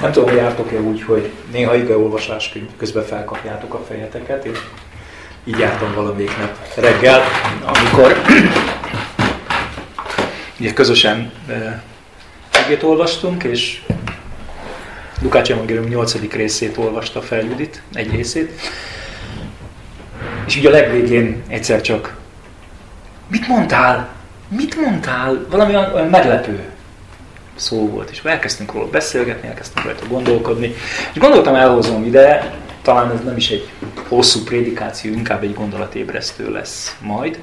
Nem tudom, hogy jártok-e úgy, hogy néha olvasás közben felkapjátok a fejeteket. Én így jártam valamelyik nap reggel, amikor ugye közösen igét olvastunk, és Lukács Evangélium 8. részét olvasta fel Judit, egy részét. És ugye a legvégén egyszer csak mit mondtál? Mit mondtál? Valami olyan meglepő szó volt, és elkezdtünk róla beszélgetni, elkezdtünk rajta gondolkodni, és gondoltam elhozom ide, talán ez nem is egy hosszú prédikáció, inkább egy gondolatébresztő lesz majd.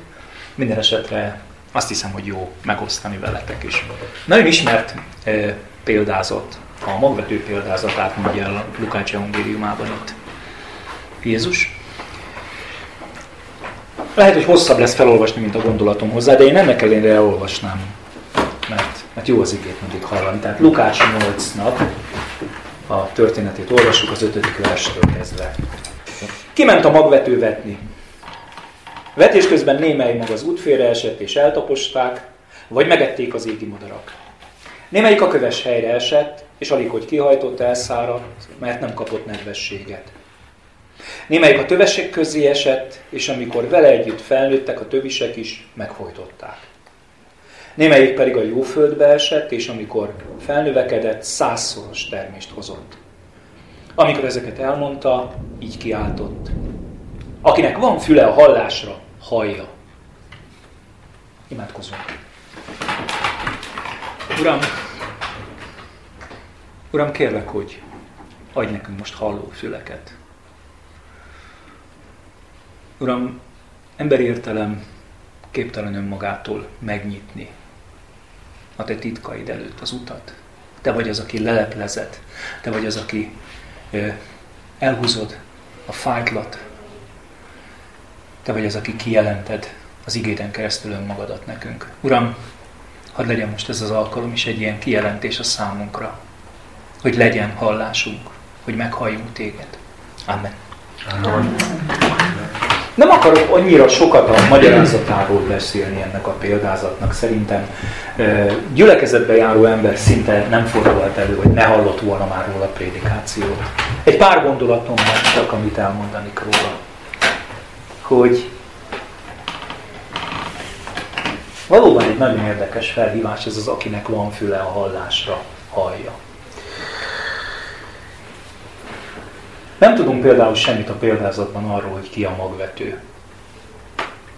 Minden esetre azt hiszem, hogy jó megosztani veletek is. Nagyon ismert e, példázat, a magvető példázatát mondja el Lukács evangéliumában itt Jézus. Lehet, hogy hosszabb lesz felolvasni, mint a gondolatom hozzá, de én ennek ellenére elolvasnám, mert, mert jó az igét mindig hallani. Tehát Lukács 8-nak a történetét olvassuk az ötödik versről kezdve. Kiment a magvető vetni. Vetés közben némely mag az útfélre esett és eltaposták, vagy megették az égi madarak. Némelyik a köves helyre esett, és alig hogy kihajtott, elszáradt, mert nem kapott nedvességet. Némelyik a tövesek közé esett, és amikor vele együtt felnőttek a tövisek is, megfojtották. Némelyik pedig a jó földbe esett, és amikor felnövekedett, százszoros termést hozott. Amikor ezeket elmondta, így kiáltott. Akinek van füle a hallásra, hallja. Imádkozunk. Uram, Uram, kérlek, hogy adj nekünk most halló füleket. Uram, emberi értelem képtelen önmagától megnyitni a te titkaid előtt az utat. Te vagy az, aki leleplezed. Te vagy az, aki elhúzod a fájtlat. Te vagy az, aki kijelented az igéden keresztül önmagadat nekünk. Uram, hadd legyen most ez az alkalom is egy ilyen kijelentés a számunkra, hogy legyen hallásunk, hogy meghalljunk téged. Amen. Amen. Nem akarok annyira sokat a magyarázatáról beszélni ennek a példázatnak. Szerintem gyülekezetbe járó ember szinte nem fordulhat elő, hogy ne hallott volna már róla a prédikációt. Egy pár gondolatom van csak, amit elmondanik róla. Hogy valóban egy nagyon érdekes felhívás ez az, akinek van füle a hallásra, hallja. Nem tudunk például semmit a példázatban arról, hogy ki a magvető.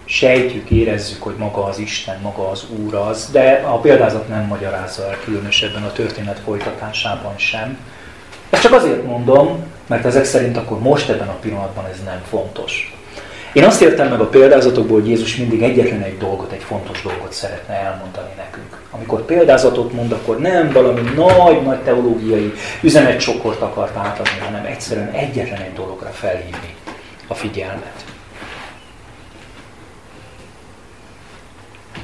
Sejtjük, érezzük, hogy maga az Isten, maga az Úr az, de a példázat nem magyarázza el különösebben a történet folytatásában sem. Ezt csak azért mondom, mert ezek szerint akkor most ebben a pillanatban ez nem fontos. Én azt értem meg a példázatokból, hogy Jézus mindig egyetlen egy dolgot, egy fontos dolgot szeretne elmondani nekünk. Amikor példázatot mond, akkor nem valami nagy-nagy teológiai üzenetcsokort akart átadni, hanem egyszerűen egyetlen egy dologra felhívni a figyelmet.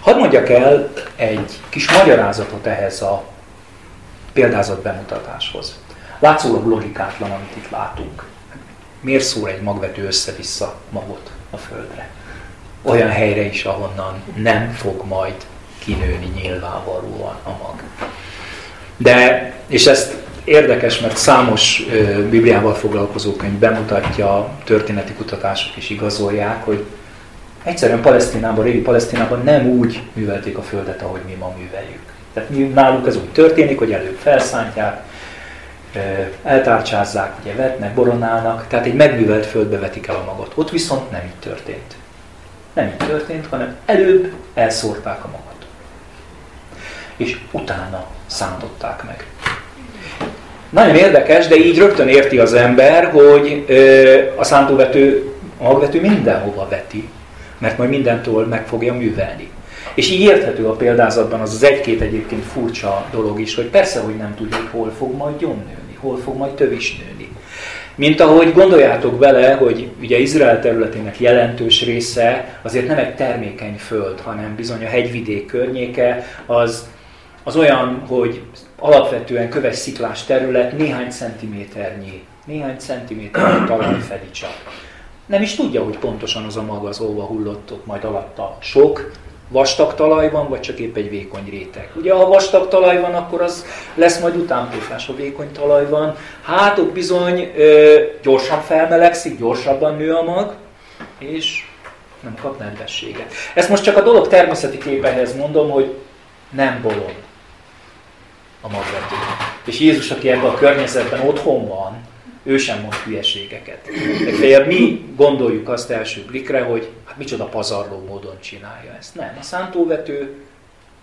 Hadd mondjak el egy kis magyarázatot ehhez a példázat bemutatáshoz. Látszólag logikátlan, amit itt látunk. Miért szól egy magvető össze-vissza magot a földre? Olyan helyre is, ahonnan nem fog majd kinőni nyilvánvalóan a mag. De, és ezt érdekes, mert számos Bibliával foglalkozó könyv bemutatja, történeti kutatások is igazolják, hogy egyszerűen Palesztinában, régi Palesztinában nem úgy művelték a földet, ahogy mi ma műveljük. Tehát mi, náluk ez úgy történik, hogy előbb felszántják, eltárcsázzák, ugye vetnek, boronálnak, tehát egy megművelt földbe vetik el a magot. Ott viszont nem így történt. Nem így történt, hanem előbb elszórták a magot. És utána szántották meg. Nagyon érdekes, de így rögtön érti az ember, hogy a szántóvető, a magvető mindenhova veti, mert majd mindentől meg fogja művelni. És így érthető a példázatban az az egy-két egyébként furcsa dolog is, hogy persze, hogy nem tudja, hol fog majd gyom nőni, hol fog majd tövis nőni. Mint ahogy gondoljátok vele, hogy ugye Izrael területének jelentős része azért nem egy termékeny föld, hanem bizony a hegyvidék környéke az, az olyan, hogy alapvetően köves sziklás terület néhány centiméternyi, néhány centiméternyi talaj fedi csak. Nem is tudja, hogy pontosan az a maga az óva hullott ott majd alatta sok, vastag talaj van, vagy csak épp egy vékony réteg. Ugye ha vastag talaj van, akkor az lesz majd utánpótlás, ha vékony talaj van. Hát ott bizony ö, gyorsan felmelegszik, gyorsabban nő a mag, és nem kap nedvességet. Ezt most csak a dolog természeti képehez mondom, hogy nem bolond a magvető. És Jézus, aki ebben a környezetben otthon van, ő sem mond hülyeségeket. Legfeljebb mi gondoljuk azt első blikre, hogy hát micsoda pazarló módon csinálja ezt. Nem, a szántóvető,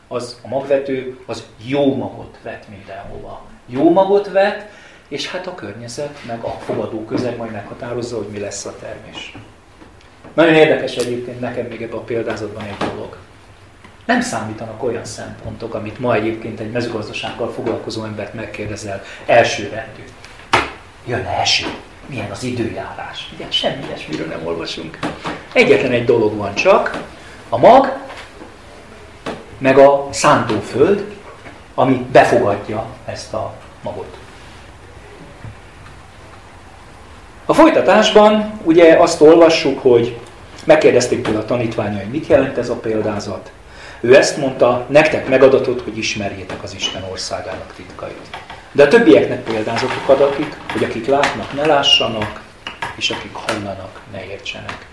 az, a magvető, az jó magot vet mindenhova. Jó magot vet, és hát a környezet, meg a fogadó közeg majd meghatározza, hogy mi lesz a termés. Nagyon érdekes egyébként nekem még ebben a példázatban egy dolog. Nem számítanak olyan szempontok, amit ma egyébként egy mezőgazdasággal foglalkozó embert megkérdezel első Jön eső. Milyen az időjárás? Ugye semmi ilyesmiről nem olvasunk. Egyetlen egy dolog van csak, a mag, meg a szántóföld, ami befogadja ezt a magot. A folytatásban ugye azt olvassuk, hogy megkérdezték tőle a tanítványa, hogy mit jelent ez a példázat. Ő ezt mondta, nektek megadatott, hogy ismerjétek az Isten országának titkait. De a többieknek példázatok adatik, hogy akik látnak, ne lássanak, és akik hallanak, ne értsenek.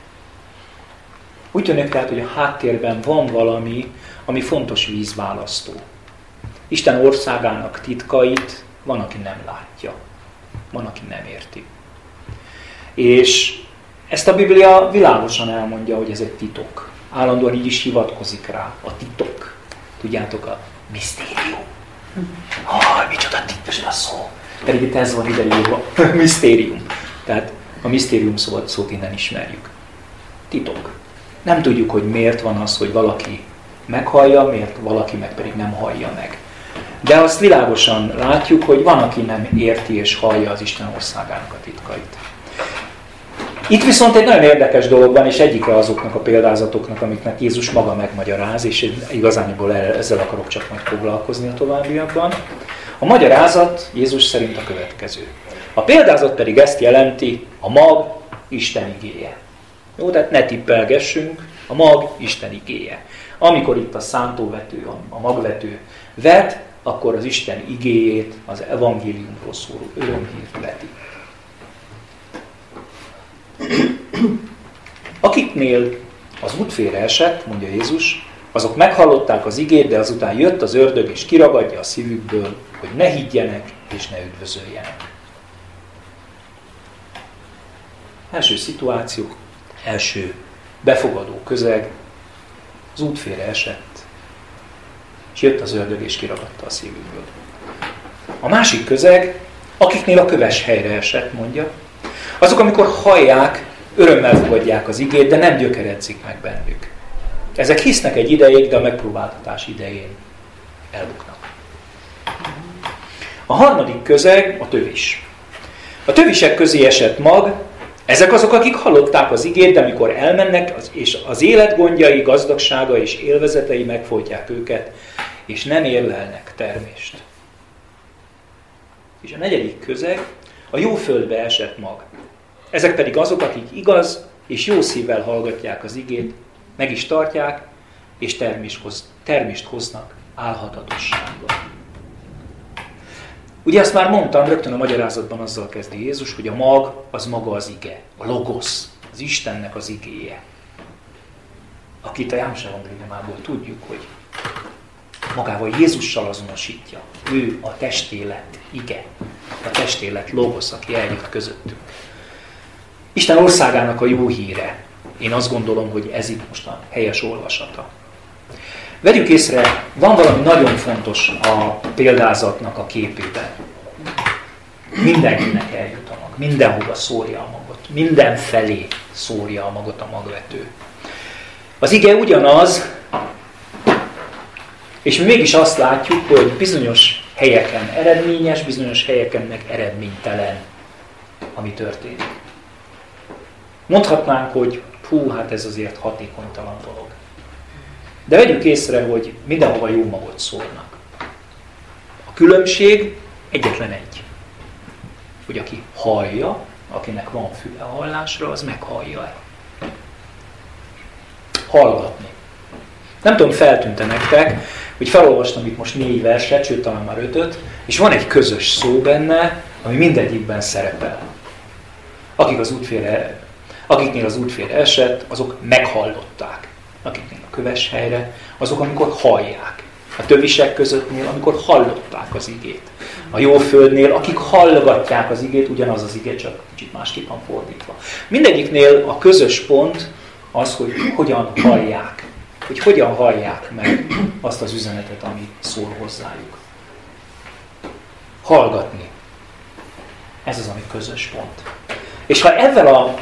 Úgy tűnik tehát, hogy a háttérben van valami, ami fontos vízválasztó. Isten országának titkait van, aki nem látja, van, aki nem érti. És ezt a Biblia világosan elmondja, hogy ez egy titok. Állandóan így is hivatkozik rá, a titok. Tudjátok, a misztérium. Ah, micsoda titkos a szó. Pedig itt ez van ideírva. misztérium. Tehát a misztérium szót, szót innen ismerjük. Titok. Nem tudjuk, hogy miért van az, hogy valaki meghallja, miért valaki meg pedig nem hallja meg. De azt világosan látjuk, hogy van, aki nem érti és hallja az Isten országának a titkait. Itt viszont egy nagyon érdekes dolog van, és egyikre azoknak a példázatoknak, amiknek Jézus maga megmagyaráz, és igazániból ezzel akarok csak majd foglalkozni a továbbiakban. A magyarázat Jézus szerint a következő. A példázat pedig ezt jelenti, a mag Isten igéje. Jó, tehát ne tippelgessünk, a mag Isten igéje. Amikor itt a szántóvető, a magvető vet, akkor az Isten igéjét, az evangéliumról szóló örömhírt veti. Akiknél az útfére esett, mondja Jézus, azok meghallották az igét, de azután jött az ördög és kiragadja a szívükből, hogy ne higgyenek és ne üdvözöljenek. Első szituáció, első befogadó közeg, az útfére esett, és jött az ördög és kiragadta a szívükből. A másik közeg, akiknél a köves helyre esett, mondja, azok, amikor hallják, örömmel fogadják az igét, de nem gyökeredzik meg bennük. Ezek hisznek egy ideig, de a megpróbáltatás idején elbuknak. A harmadik közeg a tövis. A tövisek közé esett mag, ezek azok, akik hallották az igét, de amikor elmennek, és az élet gondjai, gazdagsága és élvezetei megfojtják őket, és nem érlelnek termést. És a negyedik közeg a jó földbe esett mag. Ezek pedig azok, akik igaz és jó szívvel hallgatják az igét, meg is tartják, és termést, hoz, termést hoznak álhatatossággal. Ugye ezt már mondtam, rögtön a magyarázatban azzal kezdi Jézus, hogy a mag az maga az ige, a logosz, az Istennek az igéje. Akit a János Evangéliumából tudjuk, hogy magával Jézussal azonosítja. Ő a testélet ige, a testélet logosz, aki eljött közöttünk. Isten országának a jó híre. Én azt gondolom, hogy ez itt most a helyes olvasata. Vegyük észre, van valami nagyon fontos a példázatnak a képében. Mindenkinek eljut a mag, mindenhova szórja a magot, mindenfelé szórja a magot a magvető. Az ige ugyanaz, és mi mégis azt látjuk, hogy bizonyos helyeken eredményes, bizonyos helyeken meg eredménytelen, ami történik. Mondhatnánk, hogy hú, hát ez azért hatékonytalan dolog. De vegyük észre, hogy mindenhova jó magot szólnak. A különbség egyetlen egy. Hogy aki hallja, akinek van füle hallásra, az meghallja el. Hallgatni. Nem tudom, feltűnte nektek, hogy felolvastam itt most négy verset, sőt talán már ötöt, és van egy közös szó benne, ami mindegyikben szerepel. Akik az útfélre, akiknél az útfélre esett, azok meghallották. Akiknél a köves helyre, azok, amikor hallják. A tövisek közöttnél, amikor hallották az igét. A jó földnél, akik hallgatják az igét, ugyanaz az igét, csak kicsit másképpen fordítva. Mindegyiknél a közös pont az, hogy hogyan hallják. Hogy hogyan hallják meg azt az üzenetet, ami szól hozzájuk. Hallgatni. Ez az, ami közös pont. És ha ezzel a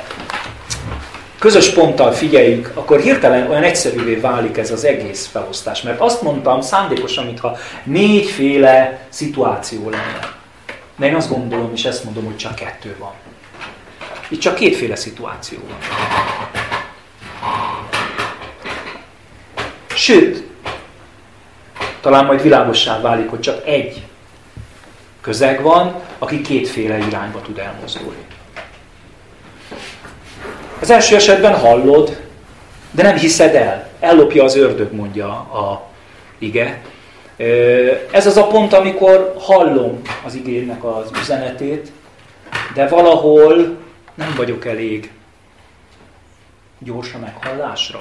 közös ponttal figyeljük, akkor hirtelen olyan egyszerűvé válik ez az egész felosztás. Mert azt mondtam szándékosan, mintha négyféle szituáció lenne. De én azt gondolom, és ezt mondom, hogy csak kettő van. Itt csak kétféle szituáció van. Sőt, talán majd világossá válik, hogy csak egy közeg van, aki kétféle irányba tud elmozdulni. Az első esetben hallod, de nem hiszed el. Ellopja az ördög, mondja a ige. Ez az a pont, amikor hallom az igének az üzenetét, de valahol nem vagyok elég gyors a meghallásra.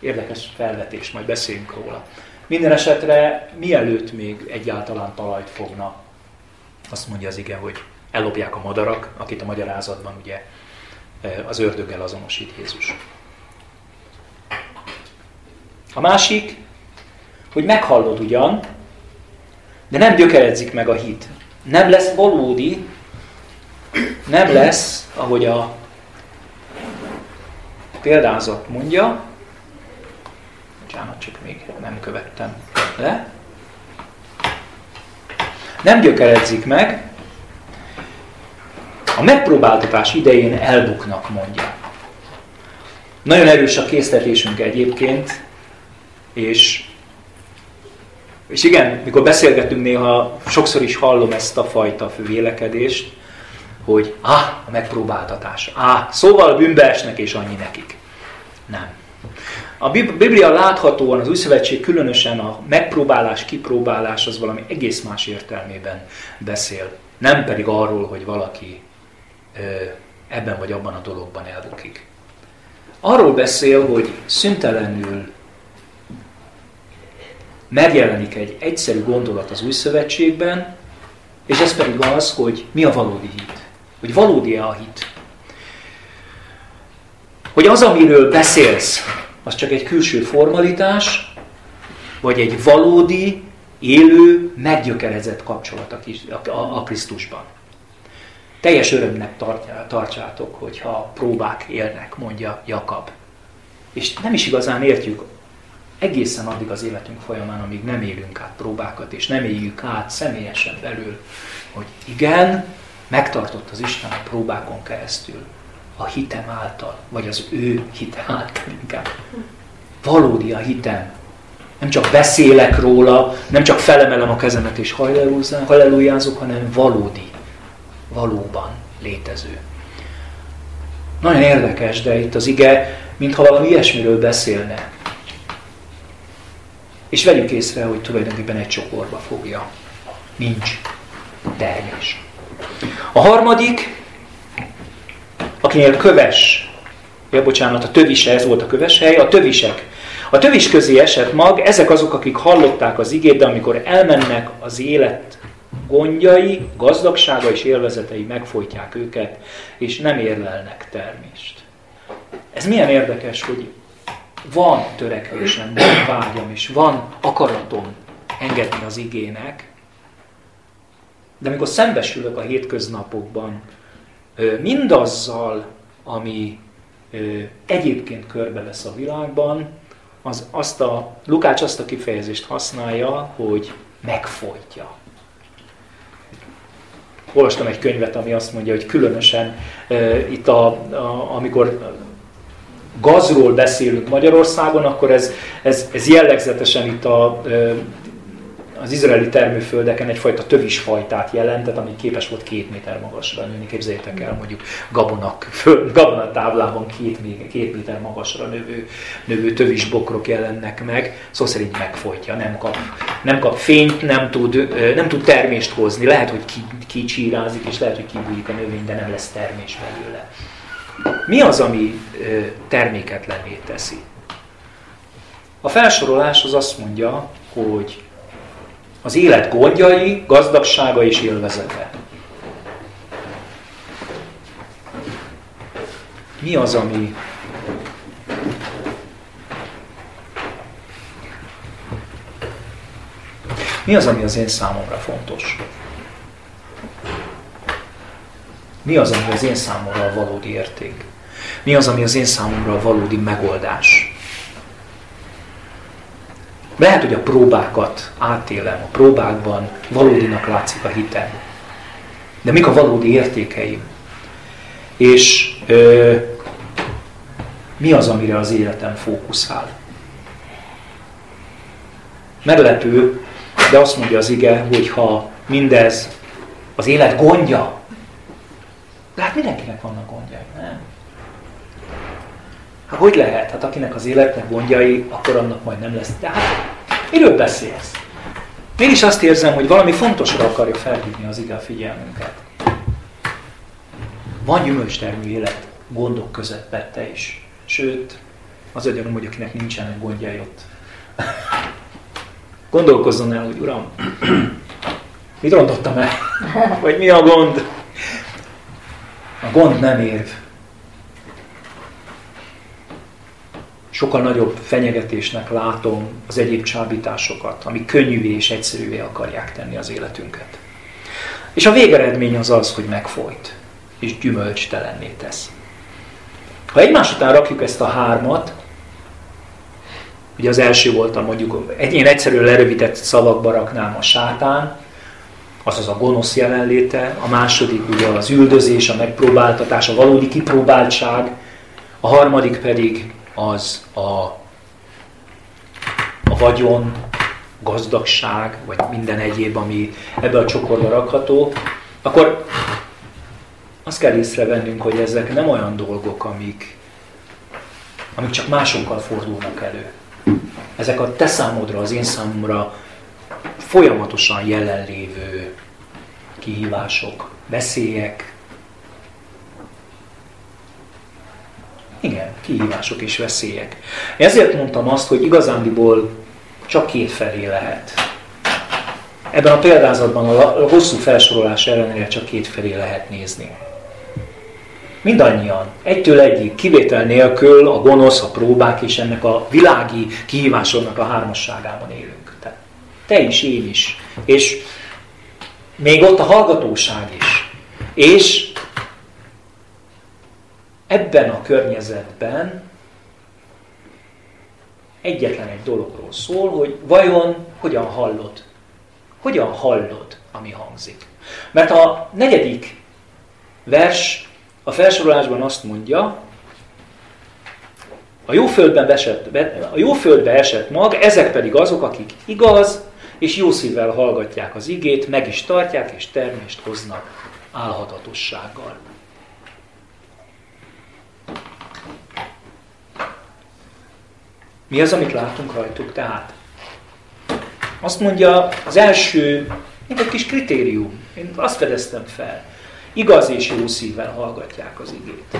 Érdekes felvetés, majd beszéljünk róla. Minden esetre, mielőtt még egyáltalán talajt fogna, azt mondja az ige, hogy ellopják a madarak, akit a magyarázatban ugye az ördöggel azonosít Jézus. A másik, hogy meghallod ugyan, de nem gyökeredzik meg a hit. Nem lesz valódi, nem lesz, ahogy a példázat mondja, bocsánat, csak még nem követtem le, nem gyökeredzik meg, a megpróbáltatás idején elbuknak, mondja. Nagyon erős a késztetésünk egyébként, és, és igen, mikor beszélgetünk néha, sokszor is hallom ezt a fajta vélekedést, hogy ah, a megpróbáltatás, ah, szóval bűnbeesnek és annyi nekik. Nem. A Biblia láthatóan, az új szövetség különösen a megpróbálás, kipróbálás az valami egész más értelmében beszél. Nem pedig arról, hogy valaki ebben vagy abban a dologban elbukik. Arról beszél, hogy szüntelenül megjelenik egy egyszerű gondolat az új szövetségben, és ez pedig az, hogy mi a valódi hit. Hogy valódi-e a hit. Hogy az, amiről beszélsz, az csak egy külső formalitás, vagy egy valódi, élő, meggyökerezett kapcsolat a Krisztusban. Teljes örömnek tartsátok, hogyha próbák élnek, mondja Jakab. És nem is igazán értjük egészen addig az életünk folyamán, amíg nem élünk át próbákat, és nem éljük át személyesen belül, hogy igen, megtartott az Isten a próbákon keresztül, a hitem által, vagy az ő hitem által inkább. Valódi a hitem. Nem csak beszélek róla, nem csak felemelem a kezemet és hallelujázok, hanem valódi valóban létező. Nagyon érdekes, de itt az ige, mintha valami ilyesmiről beszélne. És vegyük észre, hogy tulajdonképpen egy csokorba fogja. Nincs termés. A harmadik, akinél köves, ja bocsánat, a tövise, ez volt a köves hely, a tövisek. A tövis közé esett mag, ezek azok, akik hallották az igét, de amikor elmennek az élet gondjai, gazdagsága és élvezetei megfojtják őket, és nem érlelnek termést. Ez milyen érdekes, hogy van törekvésem, van vágyam, és van akaratom engedni az igének, de amikor szembesülök a hétköznapokban mindazzal, ami egyébként körbe lesz a világban, az azt a, Lukács azt a kifejezést használja, hogy megfojtja olvastam egy könyvet, ami azt mondja, hogy különösen uh, itt, a, a, amikor gazról beszélünk Magyarországon, akkor ez, ez, ez jellegzetesen itt a, az izraeli termőföldeken egyfajta tövis fajtát jelentett, ami képes volt két méter magasra nőni. Képzeljétek el, mondjuk gabonak, gabonatáblában két, két méter magasra növő, növő tövis bokrok jelennek meg, szó szerint megfojtja, nem kap, nem kap fényt, nem tud, nem tud termést hozni. Lehet, hogy kicsírázik, és lehet, hogy kibújik a növény, de nem lesz termés belőle. Mi az, ami terméketlenné teszi? A felsorolás az azt mondja, hogy az élet gondjai, gazdagsága és élvezete. Mi az, ami Mi az, ami az én számomra fontos? Mi az, ami az én számomra a valódi érték? Mi az, ami az én számomra a valódi megoldás? Lehet, hogy a próbákat átélem, a próbákban valódinak látszik a hitem. De mik a valódi értékeim? És ö, mi az, amire az életem fókuszál? Meglepő, de azt mondja az ige, hogy ha mindez az élet gondja, de hát mindenkinek vannak gondjai, nem? Hát hogy lehet? Hát akinek az életnek gondjai, akkor annak majd nem lesz. De hát miről beszélsz? Mégis azt érzem, hogy valami fontosra akarja felhívni az ige a figyelmünket. Van gyümölcstermű élet gondok közepette is. Sőt, az gyanom, hogy akinek nincsenek gondjai ott. Gondolkozzon el, hogy Uram, mit rontottam el? Vagy mi a gond? A gond nem érv. Sokkal nagyobb fenyegetésnek látom az egyéb csábításokat, ami könnyűvé és egyszerűvé akarják tenni az életünket. És a végeredmény az az, hogy megfolyt, és gyümölcstelenné tesz. Ha egymás után rakjuk ezt a hármat, ugye az első volt a mondjuk, egy ilyen egyszerű lerövidített szavakba raknám a sátán, azaz a gonosz jelenléte, a második ugye az üldözés, a megpróbáltatás, a valódi kipróbáltság, a harmadik pedig az a, a vagyon, gazdagság, vagy minden egyéb, ami ebbe a csokorba rakható, akkor azt kell észrevennünk, hogy ezek nem olyan dolgok, amik, amik csak másokkal fordulnak elő. Ezek a te számodra, az én számomra folyamatosan jelenlévő kihívások, veszélyek. Igen, kihívások és veszélyek. Ezért mondtam azt, hogy igazándiból csak két felé lehet. Ebben a példázatban a hosszú felsorolás ellenére csak két felé lehet nézni. Mindannyian, egytől egyik, kivétel nélkül a gonosz, a próbák és ennek a világi kihívásoknak a hármasságában élünk. Te is, én is. És még ott a hallgatóság is. És ebben a környezetben egyetlen egy dologról szól, hogy vajon hogyan hallod? Hogyan hallod, ami hangzik? Mert a negyedik vers a felsorolásban azt mondja, a jó, földben esett, a jó földbe esett mag, ezek pedig azok, akik igaz, és jó szívvel hallgatják az igét, meg is tartják, és termést hoznak álhatatossággal. Mi az, amit látunk rajtuk tehát? Azt mondja, az első, mint egy kis kritérium, én azt fedeztem fel, igaz és jó szívvel hallgatják az igét.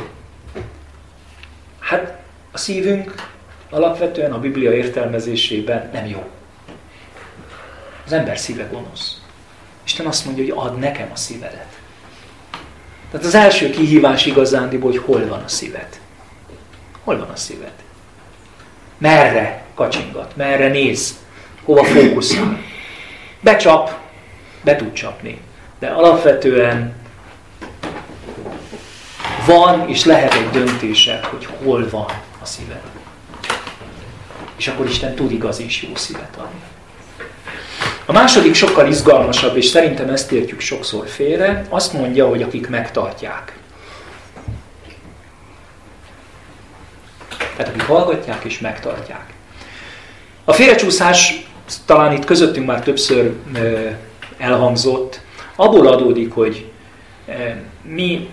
Hát a szívünk alapvetően a Biblia értelmezésében nem jó. Az ember szíve gonosz. Isten azt mondja, hogy add nekem a szívedet. Tehát az első kihívás igazándiból, hogy hol van a szíved. Hol van a szíved? Merre kacsingat? Merre néz? Hova fókuszál? Becsap, be tud csapni. De alapvetően van és lehet egy döntésed, hogy hol van a szíved. És akkor Isten tud igaz és jó szívet adni. A második sokkal izgalmasabb, és szerintem ezt értjük sokszor félre, azt mondja, hogy akik megtartják. Tehát akik hallgatják és megtartják. A félrecsúszás talán itt közöttünk már többször elhangzott, abból adódik, hogy mi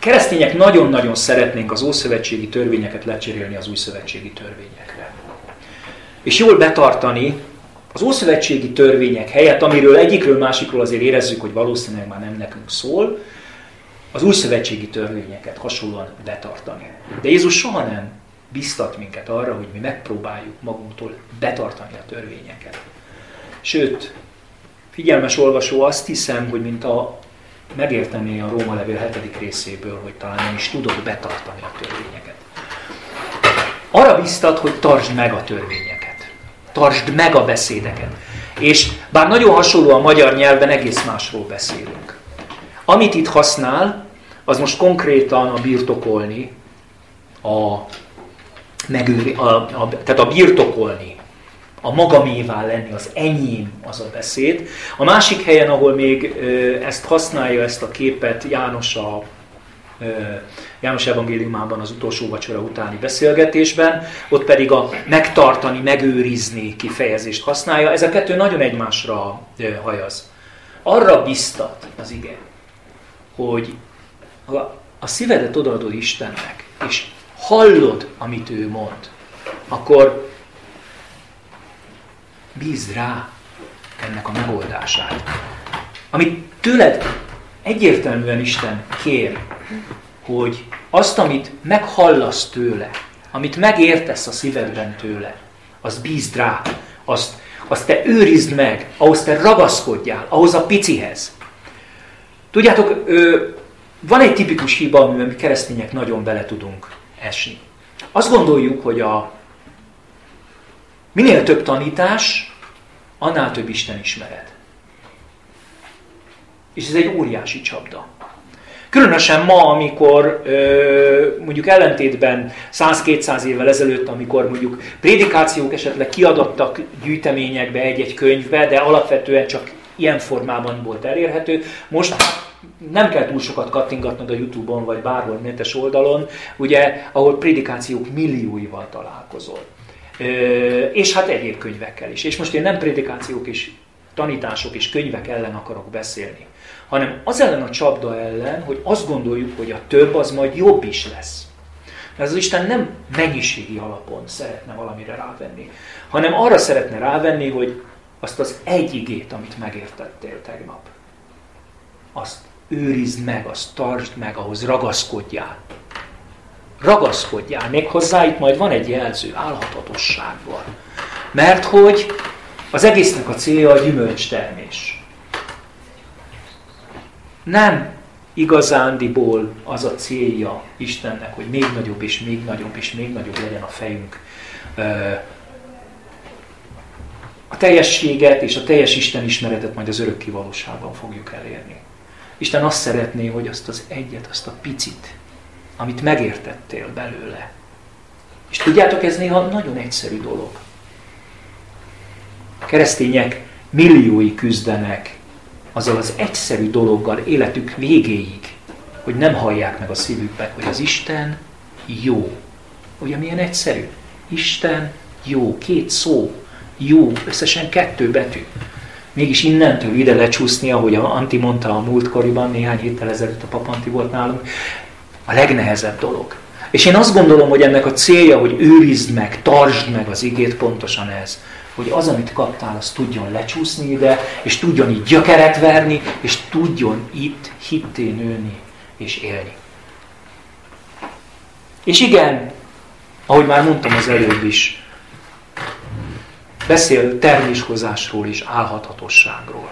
keresztények nagyon-nagyon szeretnénk az ószövetségi törvényeket lecserélni az új szövetségi törvényekre. És jól betartani az ószövetségi törvények helyett, amiről egyikről másikról azért érezzük, hogy valószínűleg már nem nekünk szól, az új szövetségi törvényeket hasonlóan betartani. De Jézus soha nem biztat minket arra, hogy mi megpróbáljuk magunktól betartani a törvényeket. Sőt, figyelmes olvasó azt hiszem, hogy mint a megértené a Róma levél 7. részéből, hogy talán nem is tudod betartani a törvényeket. Arra biztat, hogy tartsd meg a törvényeket. Tartsd meg a beszédeket. És bár nagyon hasonló a magyar nyelven, egész másról beszélünk. Amit itt használ, az most konkrétan a birtokolni, a megőri, a, a, tehát a birtokolni, a magamévá lenni, az enyém az a beszéd. A másik helyen, ahol még ezt használja, ezt a képet János a János evangéliumában az utolsó vacsora utáni beszélgetésben, ott pedig a megtartani, megőrizni kifejezést használja. Ez a kettő nagyon egymásra hajaz. Arra biztat az ige, hogy a szívedet odaadod Istennek, és hallod, amit ő mond, akkor bízd rá ennek a megoldását. Amit tőled egyértelműen Isten kér, hogy azt, amit meghallasz tőle, amit megértesz a szívedben tőle, az bízd rá, azt, azt te őrizd meg, ahhoz te ragaszkodjál, ahhoz a picihez. Tudjátok, van egy tipikus hiba, amiben mi keresztények nagyon bele tudunk esni. Azt gondoljuk, hogy a minél több tanítás, annál több Isten ismeret. És ez egy óriási csapda. Különösen ma, amikor mondjuk ellentétben 100-200 évvel ezelőtt, amikor mondjuk prédikációk esetleg kiadattak gyűjteményekbe egy-egy könyvbe, de alapvetően csak ilyen formában volt elérhető. Most nem kell túl sokat kattingatnod a Youtube-on, vagy bárhol netes oldalon, ugye, ahol prédikációk millióival találkozol. És hát egyéb könyvekkel is. És most én nem prédikációk és tanítások és könyvek ellen akarok beszélni, hanem az ellen a csapda ellen, hogy azt gondoljuk, hogy a több az majd jobb is lesz. Mert az Isten nem mennyiségi alapon szeretne valamire rávenni, hanem arra szeretne rávenni, hogy azt az egy igét, amit megértettél tegnap, azt őrizd meg, azt tartsd meg, ahhoz ragaszkodjál. Ragaszkodjál. Még hozzá itt majd van egy jelző, állhatatossággal. Mert hogy az egésznek a célja a gyümölcstermés. Nem igazándiból az a célja Istennek, hogy még nagyobb és még nagyobb és még nagyobb legyen a fejünk. A teljességet és a teljes Isten ismeretet majd az örök kivalóságban fogjuk elérni. Isten azt szeretné, hogy azt az egyet, azt a picit, amit megértettél belőle. És tudjátok, ez néha nagyon egyszerű dolog. A keresztények milliói küzdenek azzal az egyszerű dologgal életük végéig, hogy nem hallják meg a szívükben, hogy az Isten jó. Ugye milyen egyszerű? Isten jó, két szó, jó, összesen kettő betű mégis innentől ide lecsúszni, ahogy a Anti mondta a múltkoriban, néhány héttel ezelőtt a papanti volt nálunk, a legnehezebb dolog. És én azt gondolom, hogy ennek a célja, hogy őrizd meg, tartsd meg az igét, pontosan ez. Hogy az, amit kaptál, az tudjon lecsúszni ide, és tudjon így gyökeret verni, és tudjon itt hitté nőni és élni. És igen, ahogy már mondtam az előbb is, beszél terméshozásról és állhatatosságról.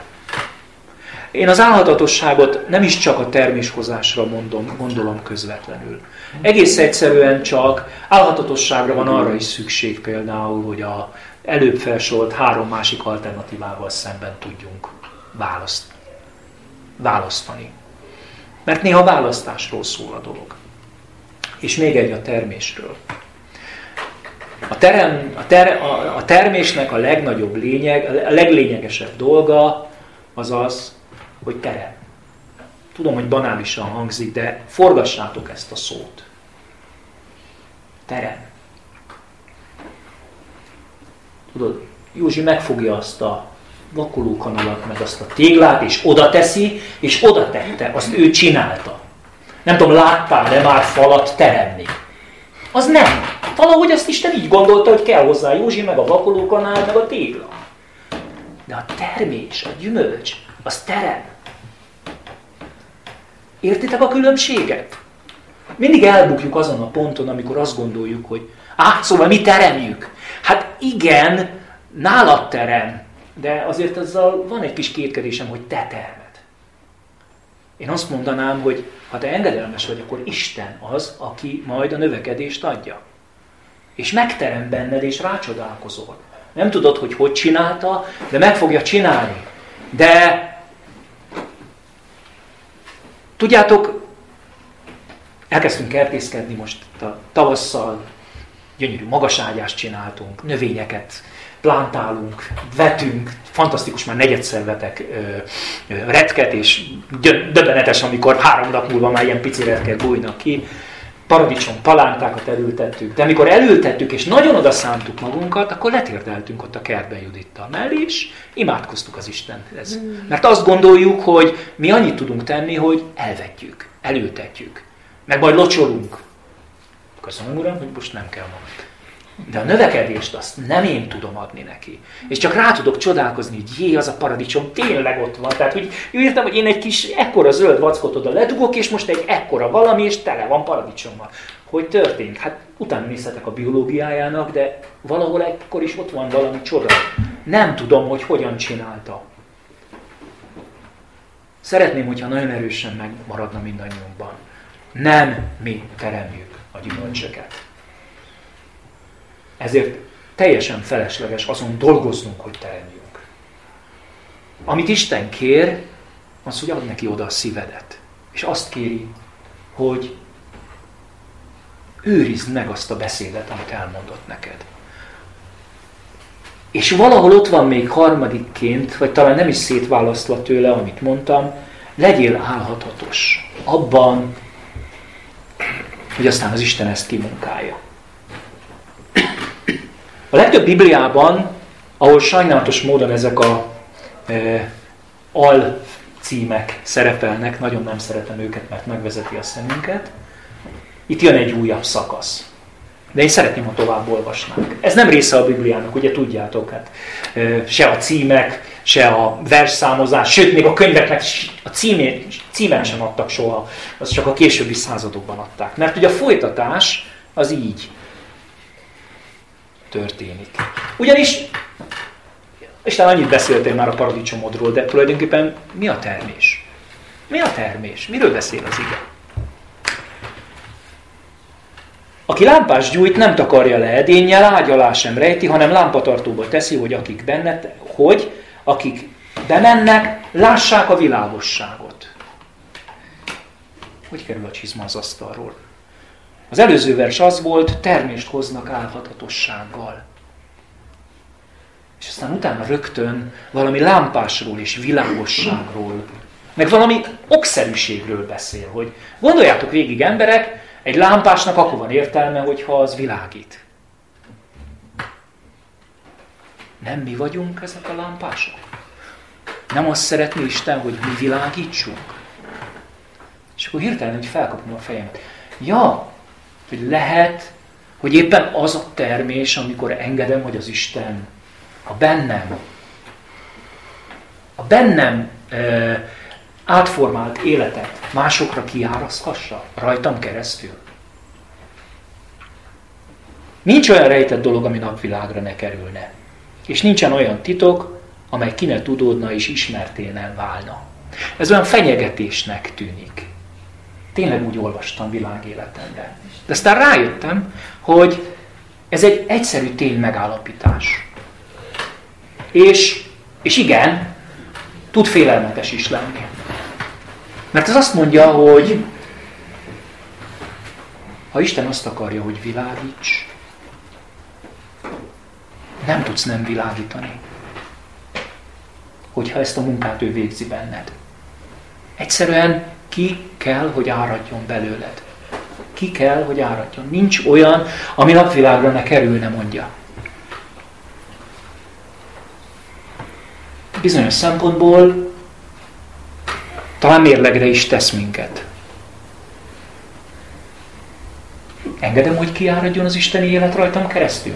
Én az állhatatosságot nem is csak a terméshozásra mondom, gondolom közvetlenül. Egész egyszerűen csak állhatatosságra van arra is szükség például, hogy a előbb felsorolt három másik alternatívával szemben tudjunk választ, választani. Mert néha választásról szól a dolog. És még egy a termésről. A, terem, a, ter, a, a termésnek a legnagyobb lényeg, a leglényegesebb dolga az az, hogy terem. Tudom, hogy banálisan hangzik, de forgassátok ezt a szót. Terem. Tudod, Józsi megfogja azt a vakolókanalat, meg azt a téglát, és oda teszi, és oda tette, azt ő csinálta. Nem tudom, láttál-e már falat teremni? Az nem. Valahogy azt Isten így gondolta, hogy kell hozzá Józsi, meg a vakolókanál, meg a tégla. De a termés, a gyümölcs, az terem. Értitek a különbséget? Mindig elbukjuk azon a ponton, amikor azt gondoljuk, hogy á, szóval mi teremjük. Hát igen, nálad terem, de azért azzal van egy kis kétkedésem, hogy te termed. Én azt mondanám, hogy ha te engedelmes vagy, akkor Isten az, aki majd a növekedést adja. És megterem benned, és rácsodálkozol. Nem tudod, hogy hogy csinálta, de meg fogja csinálni. De tudjátok, elkezdtünk kertészkedni most a tavasszal, gyönyörű magaságyást csináltunk, növényeket plantálunk, vetünk, fantasztikus, már negyedszer vetek ö, ö, retket, és döbbenetes, amikor három nap múlva már ilyen pici retkek bújnak ki. Paradicsom palántákat elültettük, de amikor elültettük és nagyon oda szántuk magunkat, akkor letérdeltünk ott a kertben Judittal mellé, és imádkoztuk az Istenhez. Mm. Mert azt gondoljuk, hogy mi annyit tudunk tenni, hogy elvetjük, elültetjük, meg majd locsolunk. Köszönöm, Uram, hogy most nem kell majd. De a növekedést azt nem én tudom adni neki. És csak rá tudok csodálkozni, hogy jé, az a paradicsom tényleg ott van. Tehát, hogy írtam, hogy én egy kis ekkora zöld vackot oda ledugok, és most egy ekkora valami, és tele van paradicsommal. Hogy történt? Hát utána nézhetek a biológiájának, de valahol ekkor is ott van valami csoda. Nem tudom, hogy hogyan csinálta. Szeretném, hogyha nagyon erősen megmaradna mindannyiunkban. Nem mi teremjük a gyümölcsöket. Ezért teljesen felesleges azon dolgoznunk, hogy teremjünk. Amit Isten kér, az, hogy ad neki oda a szívedet. És azt kéri, hogy őrizd meg azt a beszédet, amit elmondott neked. És valahol ott van még harmadikként, vagy talán nem is szétválasztva tőle, amit mondtam, legyél állhatatos abban, hogy aztán az Isten ezt kimunkálja. A legtöbb Bibliában, ahol sajnálatos módon ezek a e, al címek szerepelnek, nagyon nem szeretem őket, mert megvezeti a szemünket, itt jön egy újabb szakasz. De én szeretném, ha tovább olvasnánk. Ez nem része a Bibliának, ugye tudjátok, hát e, se a címek, se a versszámozás, sőt, még a könyveknek a címét, címet sem adtak soha, az csak a későbbi századokban adták. Mert ugye a folytatás az így történik. Ugyanis, Isten annyit beszéltél már a paradicsomodról, de tulajdonképpen mi a termés? Mi a termés? Miről beszél az ige? Aki lámpás gyújt, nem takarja le edénnyel, ágy alá sem rejti, hanem lámpatartóba teszi, hogy akik benne, hogy akik bemennek, lássák a világosságot. Hogy kerül a csizma az asztalról? Az előző vers az volt, termést hoznak álhatatossággal. És aztán utána rögtön valami lámpásról és világosságról, meg valami okszerűségről beszél, hogy gondoljátok végig emberek, egy lámpásnak akkor van értelme, hogyha az világít. Nem mi vagyunk ezek a lámpások? Nem azt szeretné Isten, hogy mi világítsunk? És akkor hirtelen hogy felkapom a fejemet. Ja, hogy lehet, hogy éppen az a termés, amikor engedem, hogy az Isten a bennem, a bennem e, átformált életet másokra kiáraszthassa, rajtam keresztül. Nincs olyan rejtett dolog, ami napvilágra ne kerülne. És nincsen olyan titok, amely ki ne tudódna és ismerténen válna. Ez olyan fenyegetésnek tűnik. Tényleg úgy olvastam világéletemben. De aztán rájöttem, hogy ez egy egyszerű tény megállapítás. És, és igen, tud félelmetes is lenni. Mert ez azt mondja, hogy ha Isten azt akarja, hogy világíts, nem tudsz nem világítani. Hogyha ezt a munkát ő végzi benned. Egyszerűen ki kell, hogy áradjon belőled ki kell, hogy áradjon. Nincs olyan, ami napvilágra ne kerülne, mondja. bizonyos szempontból talán mérlegre is tesz minket. Engedem, hogy kiáradjon az isteni élet rajtam keresztül?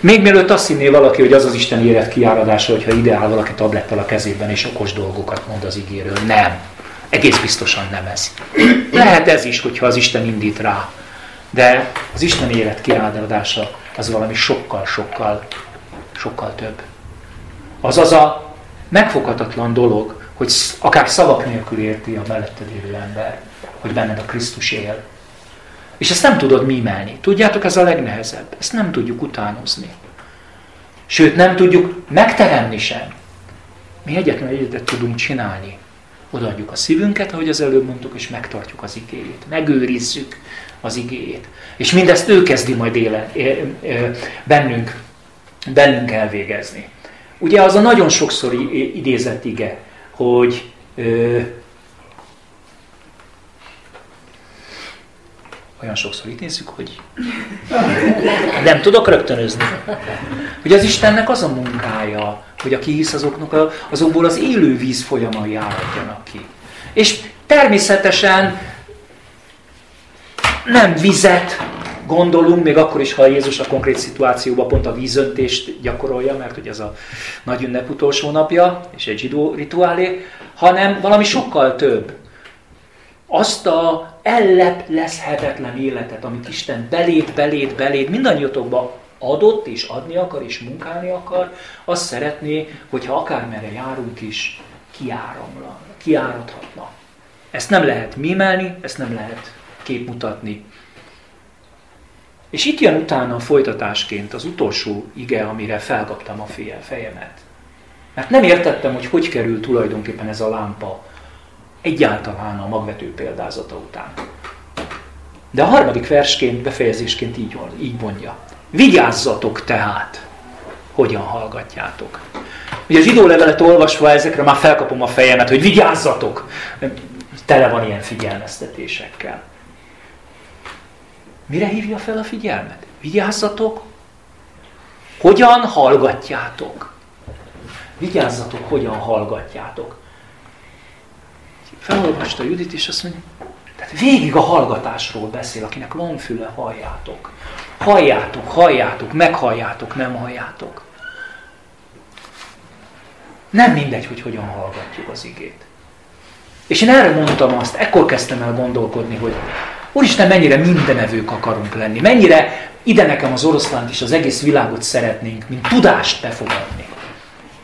Még mielőtt azt hinné valaki, hogy az az isteni élet kiáradása, hogyha ideál valaki tablettel a kezében és okos dolgokat mond az ígéről. Nem. Egész biztosan nem ez. Lehet ez is, hogyha az Isten indít rá. De az Isten élet kiáradása az valami sokkal, sokkal, több. Az az a megfoghatatlan dolog, hogy akár szavak nélkül érti a melletted élő ember, hogy benned a Krisztus él. És ezt nem tudod mímelni. Tudjátok, ez a legnehezebb. Ezt nem tudjuk utánozni. Sőt, nem tudjuk megteremni sem. Mi egyetlen egyetet tudunk csinálni. Odaadjuk a szívünket, ahogy az előbb mondtuk, és megtartjuk az igéjét. Megőrizzük az igéjét. És mindezt ő kezdi majd éle, bennünk, bennünk elvégezni. Ugye az a nagyon sokszor idézett ige, hogy olyan sokszor idézzük, hogy nem tudok rögtönözni. Hogy az Istennek az a munkája, hogy aki hisz azoknak azokból az élő víz folyamai áradjanak ki. És természetesen nem vizet gondolunk, még akkor is, ha Jézus a konkrét szituációban pont a vízöntést gyakorolja, mert ugye ez a nagy ünnep utolsó napja, és egy zsidó rituálé, hanem valami sokkal több. Azt a elleplezhetetlen életet, amit Isten belét, belét, belét mindannyiatokba adott és adni akar és munkálni akar, azt szeretné, hogyha akármerre járunk is, kiáramlan, kiáradhatna. Ezt nem lehet mimelni, ezt nem lehet képmutatni. És itt jön utána a folytatásként az utolsó ige, amire felkaptam a fejemet. Mert nem értettem, hogy hogy kerül tulajdonképpen ez a lámpa egyáltalán a magvető példázata után. De a harmadik versként, befejezésként így, így mondja. Vigyázzatok tehát, hogyan hallgatjátok. Ugye a zsidó levelet olvasva ezekre már felkapom a fejemet, hogy vigyázzatok! Tele van ilyen figyelmeztetésekkel. Mire hívja fel a figyelmet? Vigyázzatok, hogyan hallgatjátok. Vigyázzatok, hogyan hallgatjátok felolvasta Judit, és azt mondja, tehát végig a hallgatásról beszél, akinek van füle, halljátok. Halljátok, halljátok, meghalljátok, nem halljátok. Nem mindegy, hogy hogyan hallgatjuk az igét. És én erre mondtam azt, ekkor kezdtem el gondolkodni, hogy Úristen, mennyire mindenevők akarunk lenni, mennyire ide nekem az oroszlánt és az egész világot szeretnénk, mint tudást befogadni.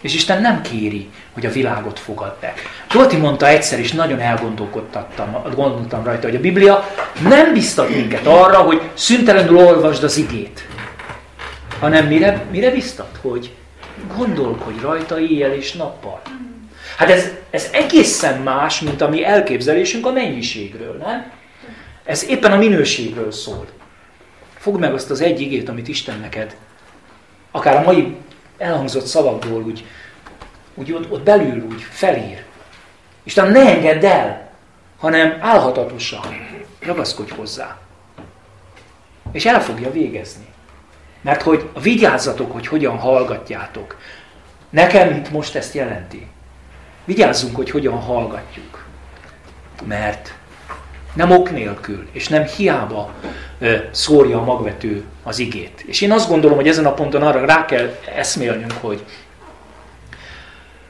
És Isten nem kéri, hogy a világot fogadd be. Zsolti mondta egyszer, és nagyon elgondolkodtam gondoltam rajta, hogy a Biblia nem biztat minket arra, hogy szüntelenül olvasd az igét, hanem mire, mire biztat? Hogy gondolkodj rajta éjjel és nappal. Hát ez, ez egészen más, mint a mi elképzelésünk a mennyiségről, nem? Ez éppen a minőségről szól. Fogd meg azt az egy igét, amit Isten neked, akár a mai elhangzott szavakból úgy, úgy ott, ott belül úgy felír. Isten ne engedd el, hanem álhatatosan ragaszkodj hozzá. És el fogja végezni. Mert hogy vigyázzatok, hogy hogyan hallgatjátok. Nekem itt most ezt jelenti. Vigyázzunk, hogy hogyan hallgatjuk. Mert nem ok nélkül, és nem hiába szórja a magvető az igét. És én azt gondolom, hogy ezen a ponton arra rá kell eszmélnünk, hogy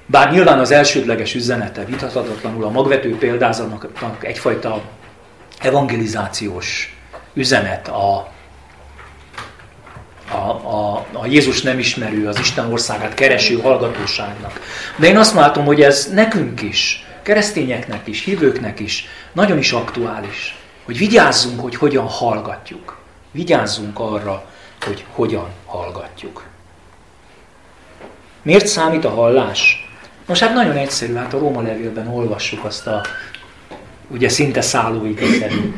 bár nyilván az elsődleges üzenete vitathatatlanul a magvető példázatnak egyfajta evangelizációs üzenet, a, a, a, a Jézus nem ismerő, az Isten országát kereső hallgatóságnak. De én azt látom, hogy ez nekünk is, keresztényeknek is, hívőknek is nagyon is aktuális, hogy vigyázzunk, hogy hogyan hallgatjuk. Vigyázzunk arra, hogy hogyan hallgatjuk. Miért számít a hallás? Most hát nagyon egyszerű, hát a Róma levélben olvassuk azt a ugye szinte szállóidészerű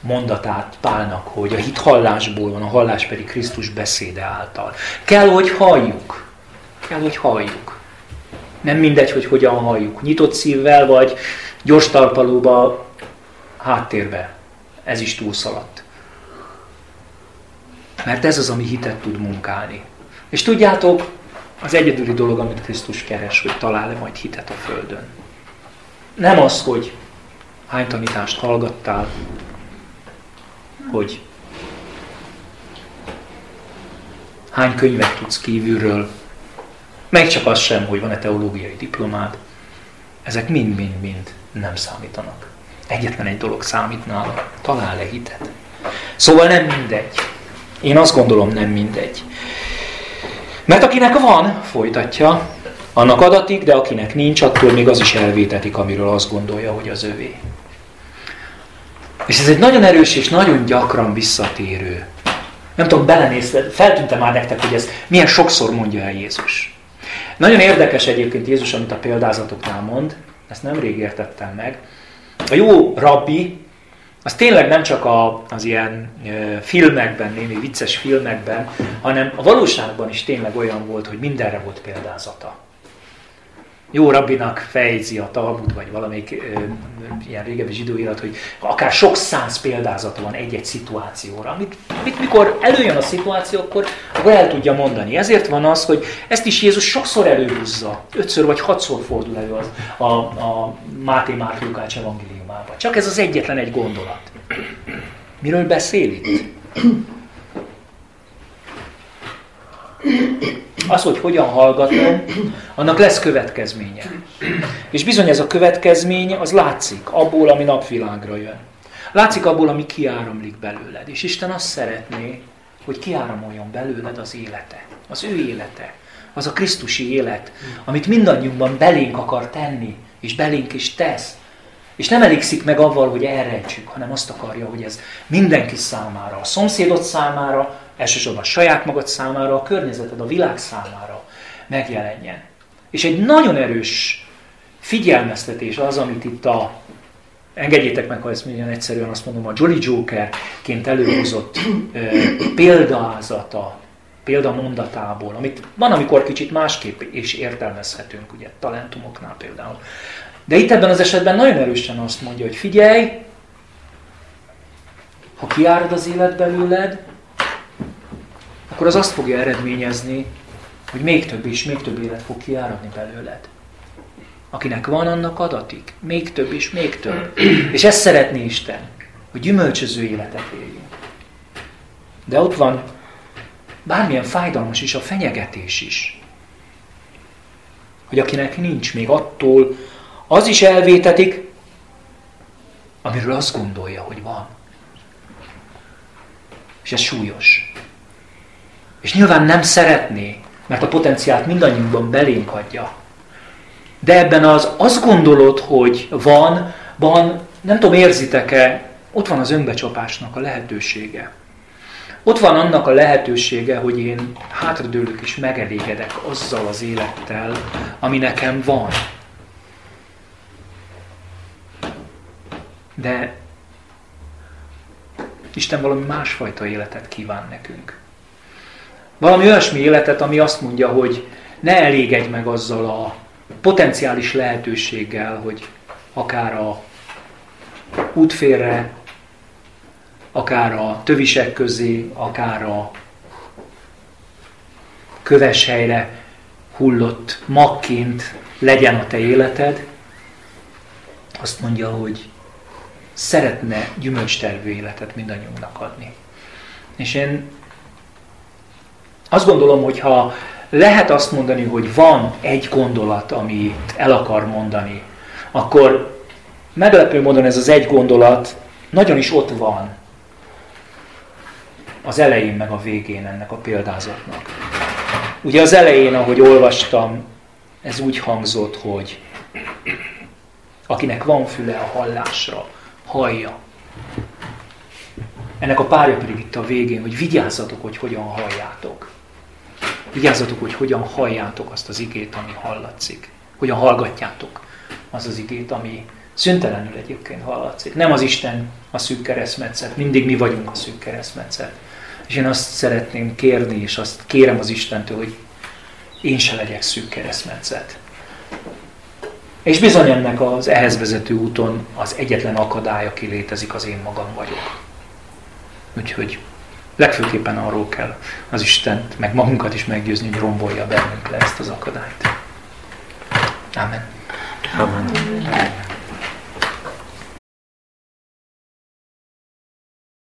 mondatát Pálnak, hogy a hit hallásból van, a hallás pedig Krisztus beszéde által. Kell, hogy halljuk. Kell, hogy halljuk. Nem mindegy, hogy hogyan halljuk. Nyitott szívvel, vagy gyors talpalóba, háttérbe. Ez is túlszaladt. Mert ez az, ami hitet tud munkálni. És tudjátok, az egyedüli dolog, amit Krisztus keres, hogy talál-e majd hitet a Földön. Nem az, hogy hány tanítást hallgattál, hogy hány könyvet tudsz kívülről, meg csak az sem, hogy van-e teológiai diplomád. Ezek mind-mind-mind nem számítanak. Egyetlen egy dolog számít nála, talál-e hitet. Szóval nem mindegy. Én azt gondolom, nem mindegy. Mert akinek van, folytatja, annak adatik, de akinek nincs, attól még az is elvétetik, amiről azt gondolja, hogy az övé. És ez egy nagyon erős és nagyon gyakran visszatérő. Nem tudom, belenézve, feltűntem már nektek, hogy ez milyen sokszor mondja el Jézus. Nagyon érdekes egyébként Jézus, amit a példázatoknál mond, ezt nemrég értettem meg. A jó rabbi, az tényleg nem csak a, az ilyen e, filmekben, némi vicces filmekben, hanem a valóságban is tényleg olyan volt, hogy mindenre volt példázata. Jó rabbinak fejzi a Talmud, vagy valamelyik ilyen régebbi zsidó élet, hogy akár sok száz példázata van egy-egy szituációra, amit, amit mikor előjön a szituáció, akkor, akkor el tudja mondani. Ezért van az, hogy ezt is Jézus sokszor előhúzza, ötször vagy hatszor fordul elő az, a, a Máté Márk Lukács evangéliumában. Csak ez az egyetlen egy gondolat. Miről beszél itt? Az, hogy hogyan hallgatom, annak lesz következménye. És bizony ez a következmény, az látszik abból, ami napvilágra jön. Látszik abból, ami kiáramlik belőled. És Isten azt szeretné, hogy kiáramoljon belőled az élete. Az ő élete. Az a Krisztusi élet, amit mindannyiunkban belénk akar tenni, és belénk is tesz. És nem elégszik meg avval, hogy elrejtsük, hanem azt akarja, hogy ez mindenki számára, a szomszédod számára, elsősorban a saját magad számára, a környezeted, a világ számára megjelenjen. És egy nagyon erős figyelmeztetés az, amit itt a, engedjétek meg, ha ezt milyen egyszerűen azt mondom, a Jolly Jokerként előhozott e, példázata, példamondatából, amit van, amikor kicsit másképp is értelmezhetünk, ugye, talentumoknál például. De itt ebben az esetben nagyon erősen azt mondja, hogy figyelj, ha kiárad az élet belőled, akkor az azt fogja eredményezni, hogy még több és még több élet fog kiáradni belőled. Akinek van, annak adatik. Még több és még több. És ezt szeretné Isten, hogy gyümölcsöző életet éljünk. De ott van bármilyen fájdalmas is, a fenyegetés is. Hogy akinek nincs még attól, az is elvétetik, amiről azt gondolja, hogy van. És ez súlyos. És nyilván nem szeretné, mert a potenciált mindannyiunkban belénk adja. De ebben az azt gondolod, hogy van, van, nem tudom, érzitek-e, ott van az önbecsapásnak a lehetősége. Ott van annak a lehetősége, hogy én hátradőlök és megelégedek azzal az élettel, ami nekem van. De Isten valami másfajta életet kíván nekünk. Valami olyasmi életet, ami azt mondja, hogy ne elégedj meg azzal a potenciális lehetőséggel, hogy akár a útférre, akár a tövisek közé, akár a köves helyre hullott magként legyen a te életed, azt mondja, hogy szeretne gyümölcstervő életet mindannyiunknak adni. És én azt gondolom, hogy ha lehet azt mondani, hogy van egy gondolat, amit el akar mondani, akkor meglepő módon ez az egy gondolat nagyon is ott van az elején meg a végén ennek a példázatnak. Ugye az elején, ahogy olvastam, ez úgy hangzott, hogy akinek van füle a hallásra, hallja. Ennek a párja pedig itt a végén, hogy vigyázzatok, hogy hogyan halljátok. Vigyázzatok, hogy hogyan halljátok azt az igét, ami hallatszik. Hogyan hallgatjátok az az igét, ami szüntelenül egyébként hallatszik. Nem az Isten a szűk keresztmetszet, mindig mi vagyunk a szűk keresztmetszet. És én azt szeretném kérni, és azt kérem az Istentől, hogy én se legyek szűk keresztmetszet. És bizony ennek az ehhez vezető úton az egyetlen akadály, aki létezik, az én magam vagyok. Úgyhogy Legfőképpen arról kell az Istent, meg magunkat is meggyőzni, hogy rombolja bennünk le ezt az akadályt. Amen. Amen.